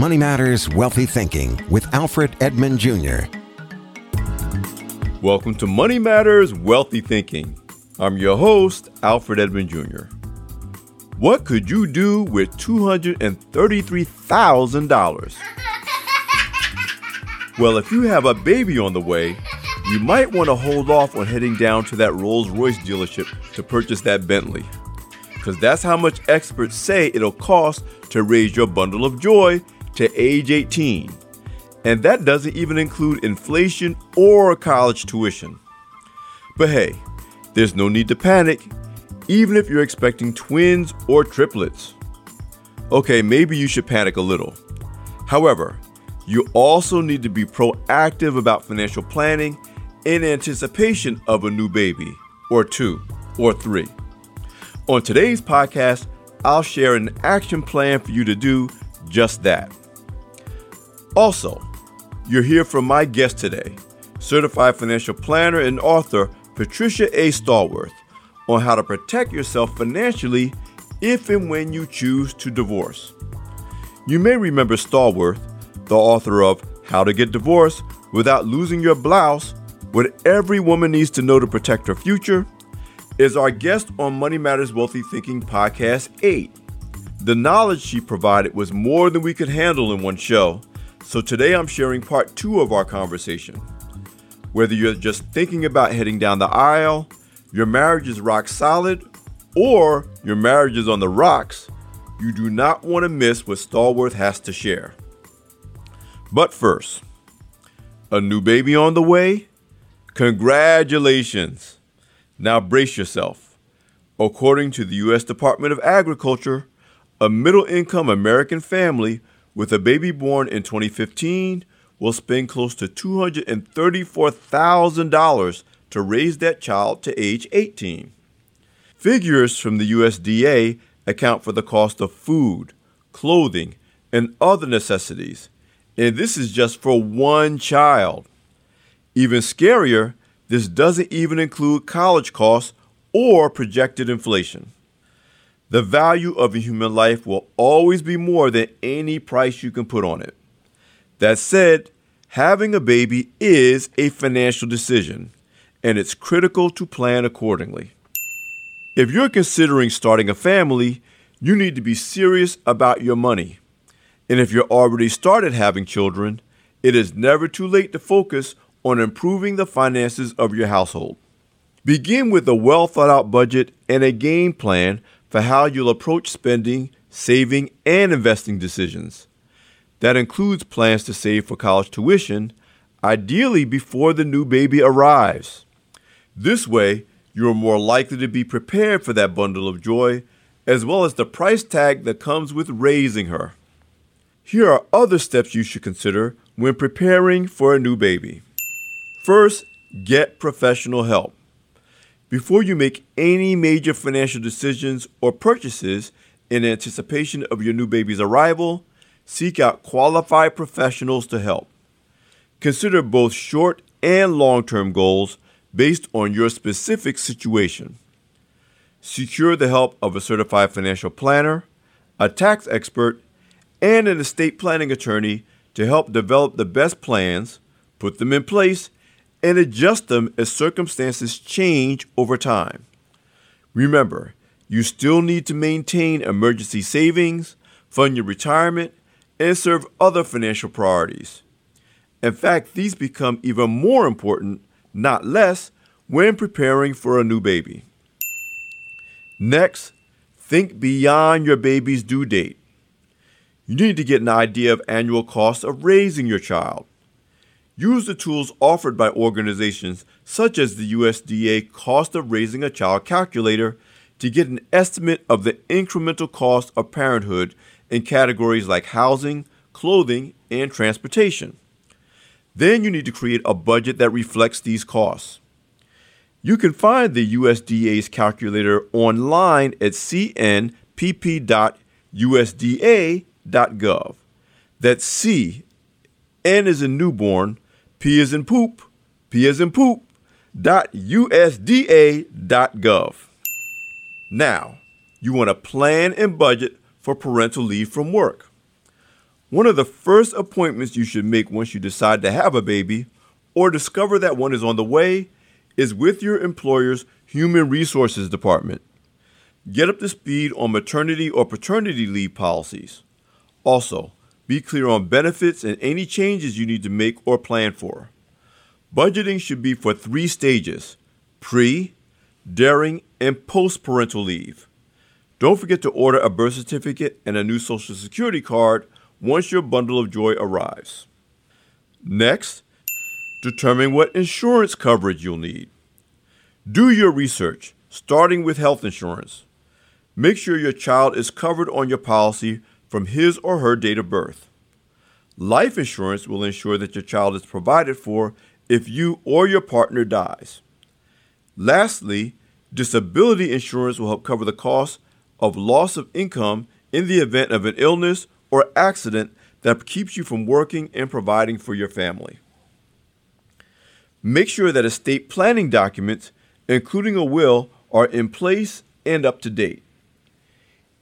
Money Matters Wealthy Thinking with Alfred Edmond Jr. Welcome to Money Matters Wealthy Thinking. I'm your host, Alfred Edmond Jr. What could you do with $233,000? Well, if you have a baby on the way, you might want to hold off on heading down to that Rolls Royce dealership to purchase that Bentley. Because that's how much experts say it'll cost to raise your bundle of joy to age 18. And that doesn't even include inflation or college tuition. But hey, there's no need to panic, even if you're expecting twins or triplets. Okay, maybe you should panic a little. However, you also need to be proactive about financial planning in anticipation of a new baby, or two, or three. On today's podcast, I'll share an action plan for you to do just that. Also, you'll hear from my guest today, certified financial planner and author Patricia A. Stallworth, on how to protect yourself financially if and when you choose to divorce. You may remember Stallworth, the author of How to Get Divorced Without Losing Your Blouse What Every Woman Needs to Know to Protect Her Future, is our guest on Money Matters Wealthy Thinking Podcast 8. The knowledge she provided was more than we could handle in one show, so today I'm sharing part two of our conversation. Whether you're just thinking about heading down the aisle, your marriage is rock solid, or your marriage is on the rocks, you do not want to miss what Stallworth has to share. But first, a new baby on the way? Congratulations! Now brace yourself. According to the U.S. Department of Agriculture, a middle income American family with a baby born in 2015 we'll spend close to $234,000 to raise that child to age 18. Figures from the USDA account for the cost of food, clothing, and other necessities, and this is just for one child. Even scarier, this doesn't even include college costs or projected inflation. The value of a human life will always be more than any price you can put on it. That said, having a baby is a financial decision, and it's critical to plan accordingly. If you're considering starting a family, you need to be serious about your money. And if you're already started having children, it is never too late to focus on improving the finances of your household. Begin with a well thought out budget and a game plan for how you'll approach spending, saving, and investing decisions. That includes plans to save for college tuition, ideally before the new baby arrives. This way, you're more likely to be prepared for that bundle of joy, as well as the price tag that comes with raising her. Here are other steps you should consider when preparing for a new baby. First, get professional help. Before you make any major financial decisions or purchases in anticipation of your new baby's arrival, seek out qualified professionals to help. Consider both short and long term goals based on your specific situation. Secure the help of a certified financial planner, a tax expert, and an estate planning attorney to help develop the best plans, put them in place, and adjust them as circumstances change over time. Remember, you still need to maintain emergency savings, fund your retirement, and serve other financial priorities. In fact, these become even more important, not less, when preparing for a new baby. Next, think beyond your baby's due date. You need to get an idea of annual costs of raising your child. Use the tools offered by organizations such as the USDA Cost of Raising a Child Calculator to get an estimate of the incremental cost of parenthood in categories like housing, clothing, and transportation. Then you need to create a budget that reflects these costs. You can find the USDA's calculator online at cnpp.usda.gov gov. That's C. N is in newborn, P is in poop, P is in poop, dot USDA dot gov. Now, you want to plan and budget for parental leave from work. One of the first appointments you should make once you decide to have a baby or discover that one is on the way is with your employer's Human Resources Department. Get up to speed on maternity or paternity leave policies. Also, be clear on benefits and any changes you need to make or plan for. Budgeting should be for three stages pre, during, and post parental leave. Don't forget to order a birth certificate and a new Social Security card once your bundle of joy arrives. Next, determine what insurance coverage you'll need. Do your research, starting with health insurance. Make sure your child is covered on your policy from his or her date of birth. Life insurance will ensure that your child is provided for if you or your partner dies. Lastly, disability insurance will help cover the cost of loss of income in the event of an illness or accident that keeps you from working and providing for your family. Make sure that estate planning documents, including a will, are in place and up to date.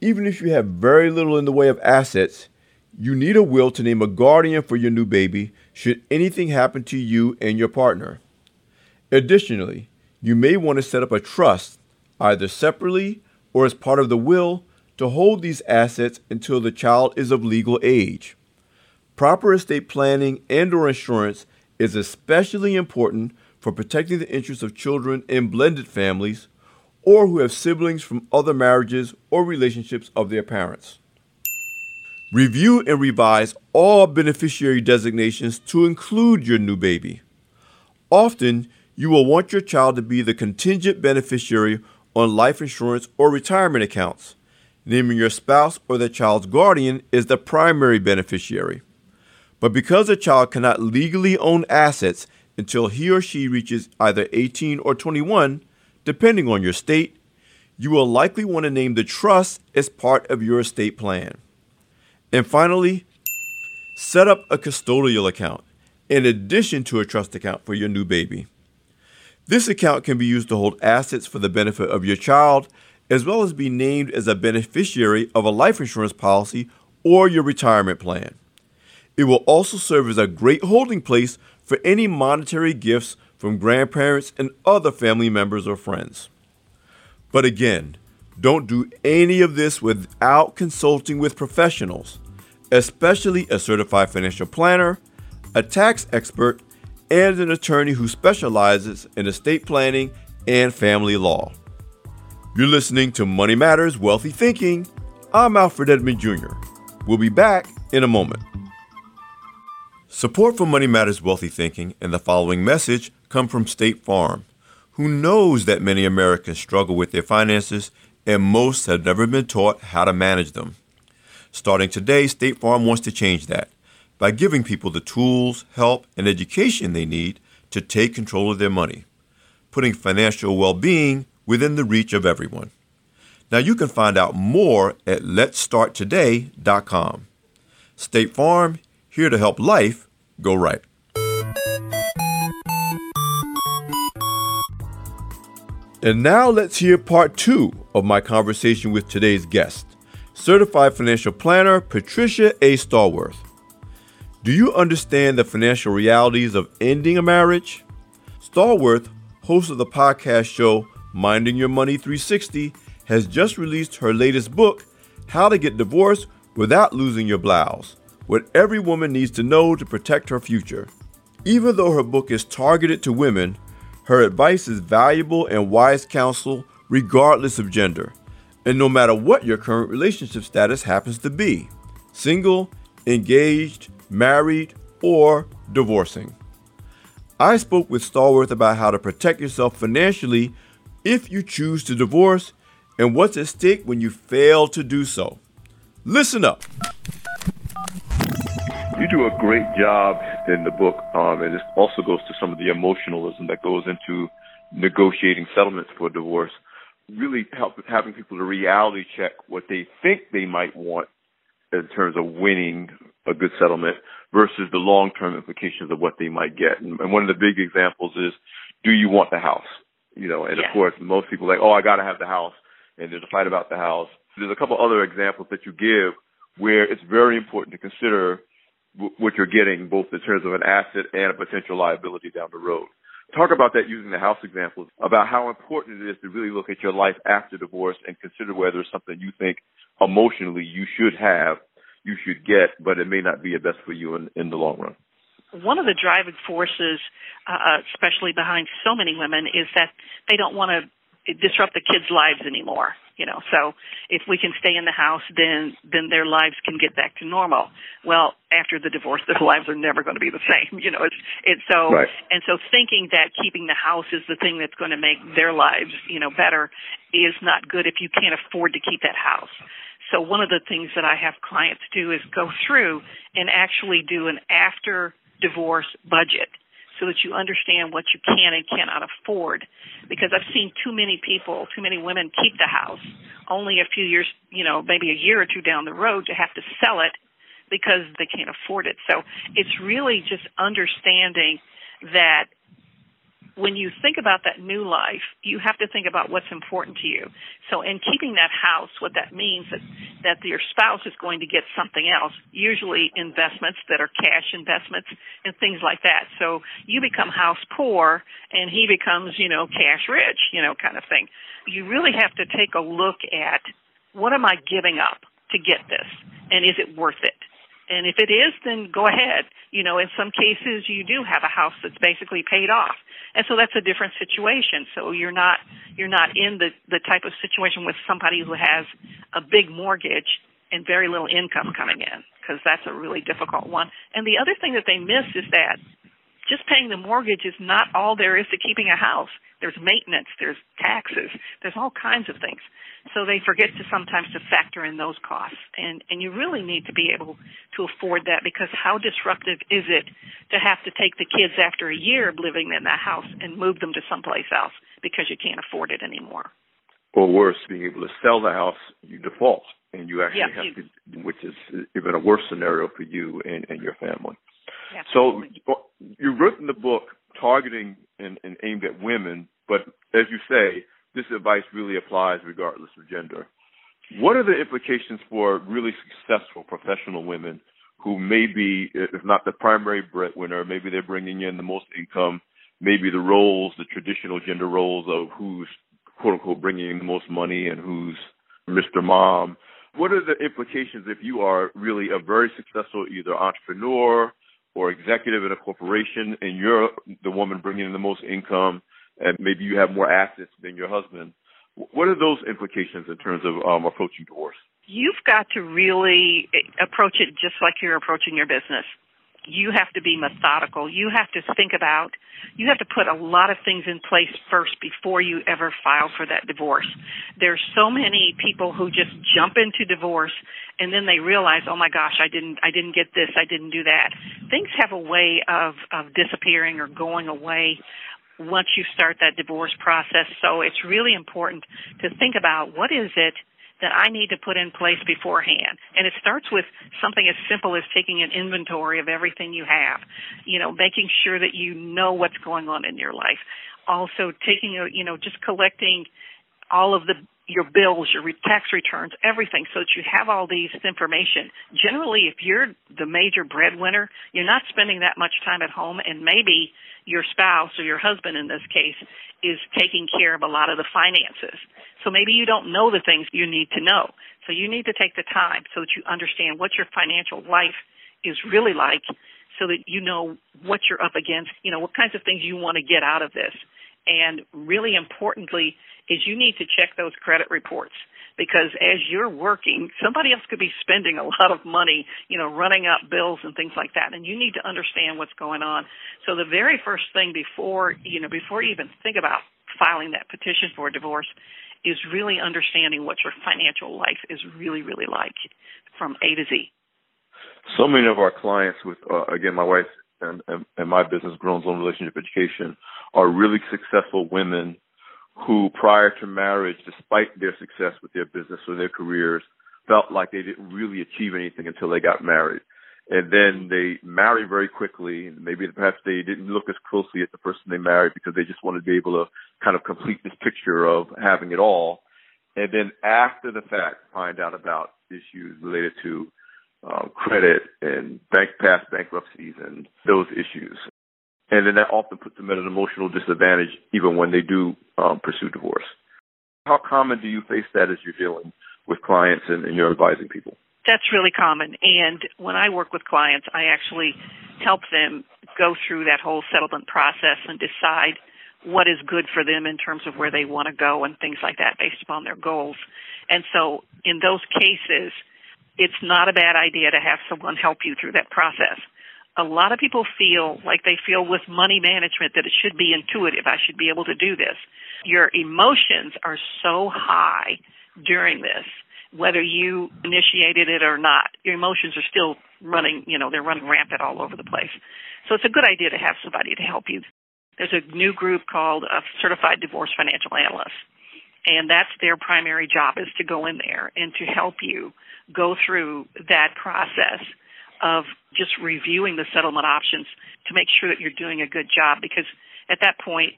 Even if you have very little in the way of assets, you need a will to name a guardian for your new baby should anything happen to you and your partner. Additionally, you may want to set up a trust, either separately or as part of the will, to hold these assets until the child is of legal age. Proper estate planning and or insurance is especially important for protecting the interests of children in blended families or who have siblings from other marriages or relationships of their parents. Review and revise all beneficiary designations to include your new baby. Often, you will want your child to be the contingent beneficiary on life insurance or retirement accounts naming your spouse or the child's guardian is the primary beneficiary. But because a child cannot legally own assets until he or she reaches either 18 or 21, depending on your state, you will likely want to name the trust as part of your estate plan. And finally, set up a custodial account in addition to a trust account for your new baby. This account can be used to hold assets for the benefit of your child as well as be named as a beneficiary of a life insurance policy or your retirement plan. It will also serve as a great holding place for any monetary gifts from grandparents and other family members or friends. But again, don't do any of this without consulting with professionals, especially a certified financial planner, a tax expert, and an attorney who specializes in estate planning and family law. You're listening to Money Matters Wealthy Thinking. I'm Alfred Edmond Jr. We'll be back in a moment. Support for Money Matters Wealthy Thinking and the following message come from State Farm, who knows that many Americans struggle with their finances and most have never been taught how to manage them. Starting today, State Farm wants to change that by giving people the tools, help, and education they need to take control of their money, putting financial well being within the reach of everyone. Now you can find out more at letsstarttoday.com. State Farm, here to help life go right. And now let's hear part two of my conversation with today's guest, certified financial planner Patricia A. Stallworth. Do you understand the financial realities of ending a marriage? Stallworth, host of the podcast show Minding Your Money 360, has just released her latest book, How to Get Divorced Without Losing Your Blouse What Every Woman Needs to Know to Protect Her Future. Even though her book is targeted to women, her advice is valuable and wise counsel regardless of gender, and no matter what your current relationship status happens to be single, engaged, married, or divorcing. I spoke with Stallworth about how to protect yourself financially if you choose to divorce and what's at stake when you fail to do so. Listen up. You do a great job in the book, um, and it also goes to some of the emotionalism that goes into negotiating settlements for divorce. Really help with having people to reality check what they think they might want in terms of winning a good settlement versus the long term implications of what they might get. And, and one of the big examples is, do you want the house? you know, and of course, most people are like, oh, I got to have the house, and there's a fight about the house. There's a couple other examples that you give where it's very important to consider what you're getting, both in terms of an asset and a potential liability down the road. Talk about that using the house example, about how important it is to really look at your life after divorce and consider whether it's something you think emotionally you should have, you should get, but it may not be the best for you in, in the long run. One of the driving forces, uh, especially behind so many women, is that they don't want to disrupt the kids' lives anymore you know. So if we can stay in the house then then their lives can get back to normal. Well after the divorce their lives are never going to be the same you know it's it's so right. and so thinking that keeping the house is the thing that's going to make their lives you know better is not good if you can't afford to keep that house. So one of the things that I have clients do is go through and actually do an after divorce budget so that you understand what you can and cannot afford. Because I've seen too many people, too many women keep the house only a few years, you know, maybe a year or two down the road to have to sell it because they can't afford it. So it's really just understanding that when you think about that new life, you have to think about what's important to you. So in keeping that house, what that means is that your spouse is going to get something else, usually investments that are cash investments and things like that. So you become house poor and he becomes, you know, cash rich, you know, kind of thing. You really have to take a look at what am I giving up to get this and is it worth it? And if it is, then go ahead. You know, in some cases you do have a house that's basically paid off. And so that's a different situation. So you're not you're not in the the type of situation with somebody who has a big mortgage and very little income coming in because that's a really difficult one. And the other thing that they miss is that just paying the mortgage is not all there is to keeping a house. There's maintenance, there's taxes, there's all kinds of things. So they forget to sometimes to factor in those costs. And and you really need to be able to afford that because how disruptive is it to have to take the kids after a year of living in that house and move them to someplace else because you can't afford it anymore. Or worse, being able to sell the house, you default and you actually yeah, have you, to, which is even a worse scenario for you and, and your family. So you've written the book targeting and, and aimed at women, but as you say, this advice really applies regardless of gender. What are the implications for really successful professional women who may be, if not the primary breadwinner, maybe they're bringing in the most income, maybe the roles, the traditional gender roles of who's quote unquote bringing in the most money and who's Mr. Mom. What are the implications if you are really a very successful either entrepreneur or executive in a corporation and you're the woman bringing in the most income and maybe you have more assets than your husband. What are those implications in terms of um, approaching divorce? You've got to really eh, approach it just like you're approaching your business. You have to be methodical. You have to think about, you have to put a lot of things in place first before you ever file for that divorce. There's so many people who just jump into divorce and then they realize, oh my gosh, I didn't, I didn't get this, I didn't do that. Things have a way of, of disappearing or going away once you start that divorce process. So it's really important to think about what is it that I need to put in place beforehand. And it starts with something as simple as taking an inventory of everything you have, you know, making sure that you know what's going on in your life. Also taking a, you know, just collecting all of the your bills, your tax returns, everything, so that you have all these information. Generally, if you're the major breadwinner, you're not spending that much time at home, and maybe your spouse or your husband in this case is taking care of a lot of the finances. So maybe you don't know the things you need to know. So you need to take the time so that you understand what your financial life is really like so that you know what you're up against, you know, what kinds of things you want to get out of this. And really importantly is you need to check those credit reports because as you're working, somebody else could be spending a lot of money, you know, running up bills and things like that. And you need to understand what's going on. So the very first thing before, you know, before you even think about filing that petition for a divorce is really understanding what your financial life is really, really like from A to Z. So many of our clients with, uh, again, my wife and, and, and my business, Grown Zone Relationship Education, are really successful women who prior to marriage, despite their success with their business or their careers, felt like they didn't really achieve anything until they got married. And then they marry very quickly, and maybe perhaps they didn't look as closely at the person they married because they just wanted to be able to kind of complete this picture of having it all. And then after the fact, find out about issues related to um, credit and bank past bankruptcies and those issues. And then that often puts them at an emotional disadvantage even when they do um, pursue divorce. How common do you face that as you're dealing with clients and, and you're advising people? That's really common. And when I work with clients, I actually help them go through that whole settlement process and decide what is good for them in terms of where they want to go and things like that based upon their goals. And so in those cases, it's not a bad idea to have someone help you through that process. A lot of people feel like they feel with money management that it should be intuitive. I should be able to do this. Your emotions are so high during this, whether you initiated it or not. Your emotions are still running, you know, they're running rampant all over the place. So it's a good idea to have somebody to help you. There's a new group called a Certified Divorce Financial Analyst and that's their primary job is to go in there and to help you go through that process of just reviewing the settlement options to make sure that you're doing a good job because at that point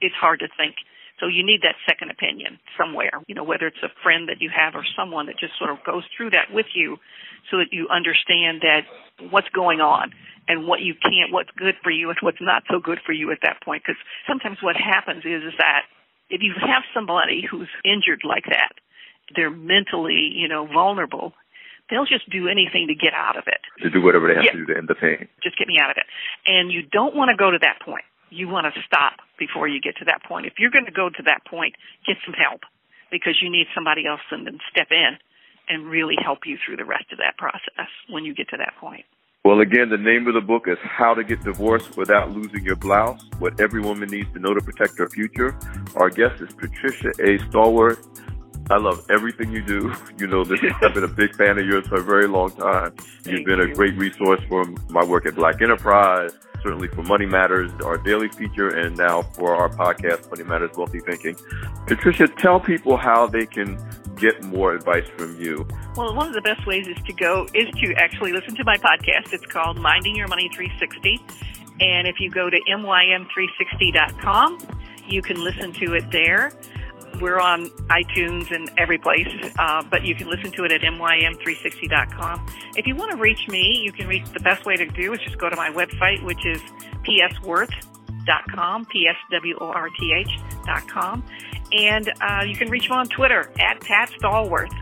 it's hard to think. So you need that second opinion somewhere you know whether it's a friend that you have or someone that just sort of goes through that with you so that you understand that what's going on and what you can't what's good for you and what's not so good for you at that point. Because sometimes what happens is is that if you have somebody who's injured like that, they're mentally, you know, vulnerable, they'll just do anything to get out of it. To do whatever they have yeah. to do to end the pain. Just get me out of it. And you don't want to go to that point. You want to stop before you get to that point. If you're going to go to that point, get some help because you need somebody else to then step in and really help you through the rest of that process when you get to that point. Well, again, the name of the book is How to Get Divorced Without Losing Your Blouse What Every Woman Needs to Know to Protect Her Future. Our guest is Patricia A. Stallworth. I love everything you do. You know, this, I've been a big fan of yours for a very long time. You've been a great resource for my work at Black Enterprise, certainly for Money Matters, our daily feature, and now for our podcast, Money Matters Wealthy Thinking. Patricia, tell people how they can get more advice from you? Well, one of the best ways is to go is to actually listen to my podcast. It's called Minding Your Money 360. And if you go to mym360.com, you can listen to it there. We're on iTunes and every place, uh, but you can listen to it at mym360.com. If you want to reach me, you can reach the best way to do is just go to my website, which is psworth.com, psworth.com, and uh, you can reach me on Twitter at Pat Stallworth.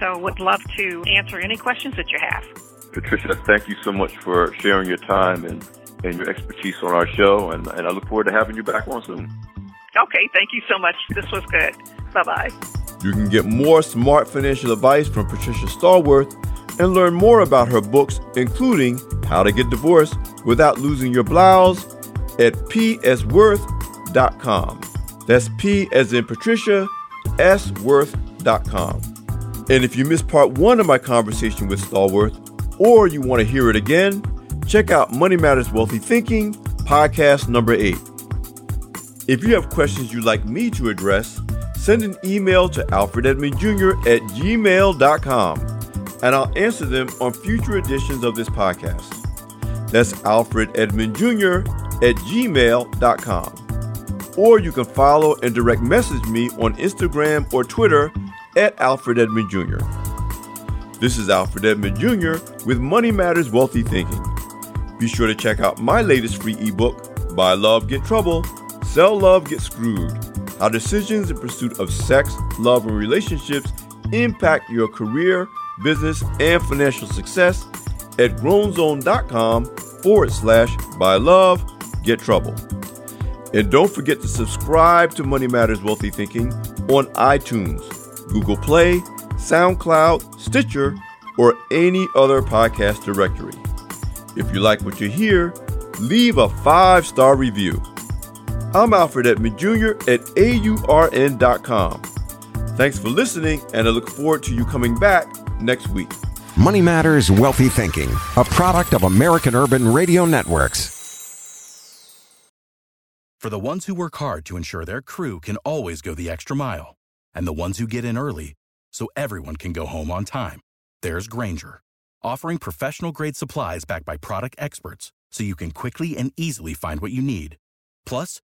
So would love to answer any questions that you have. Patricia, thank you so much for sharing your time and, and your expertise on our show, and, and I look forward to having you back on soon. Okay, thank you so much. This was good. Bye bye. You can get more smart financial advice from Patricia Stallworth and learn more about her books, including How to Get Divorced Without Losing Your Blouse at psworth.com. That's P as in Patricia, S. And if you missed part one of my conversation with Stallworth, or you want to hear it again, check out Money Matters Wealthy Thinking, podcast number eight. If you have questions you'd like me to address, send an email to alfrededmondjr at gmail.com and I'll answer them on future editions of this podcast. That's Alfred Edmond Jr. at gmail.com or you can follow and direct message me on Instagram or Twitter at Alfred Edmond Jr. This is Alfred Edmond Jr. with Money Matters Wealthy Thinking. Be sure to check out my latest free ebook, Buy Love, Get Trouble, Sell Love, Get Screwed How Decisions in Pursuit of Sex, Love, and Relationships Impact Your Career, Business, and Financial Success at grownzone.com forward slash Buy Love, Get Trouble. And don't forget to subscribe to Money Matters Wealthy Thinking on iTunes, Google Play, SoundCloud, Stitcher, or any other podcast directory. If you like what you hear, leave a five star review. I'm Alfred Edmond Jr. at AURN.com. Thanks for listening, and I look forward to you coming back next week. Money Matters Wealthy Thinking, a product of American Urban Radio Networks. For the ones who work hard to ensure their crew can always go the extra mile, and the ones who get in early so everyone can go home on time, there's Grainger, offering professional grade supplies backed by product experts so you can quickly and easily find what you need. Plus,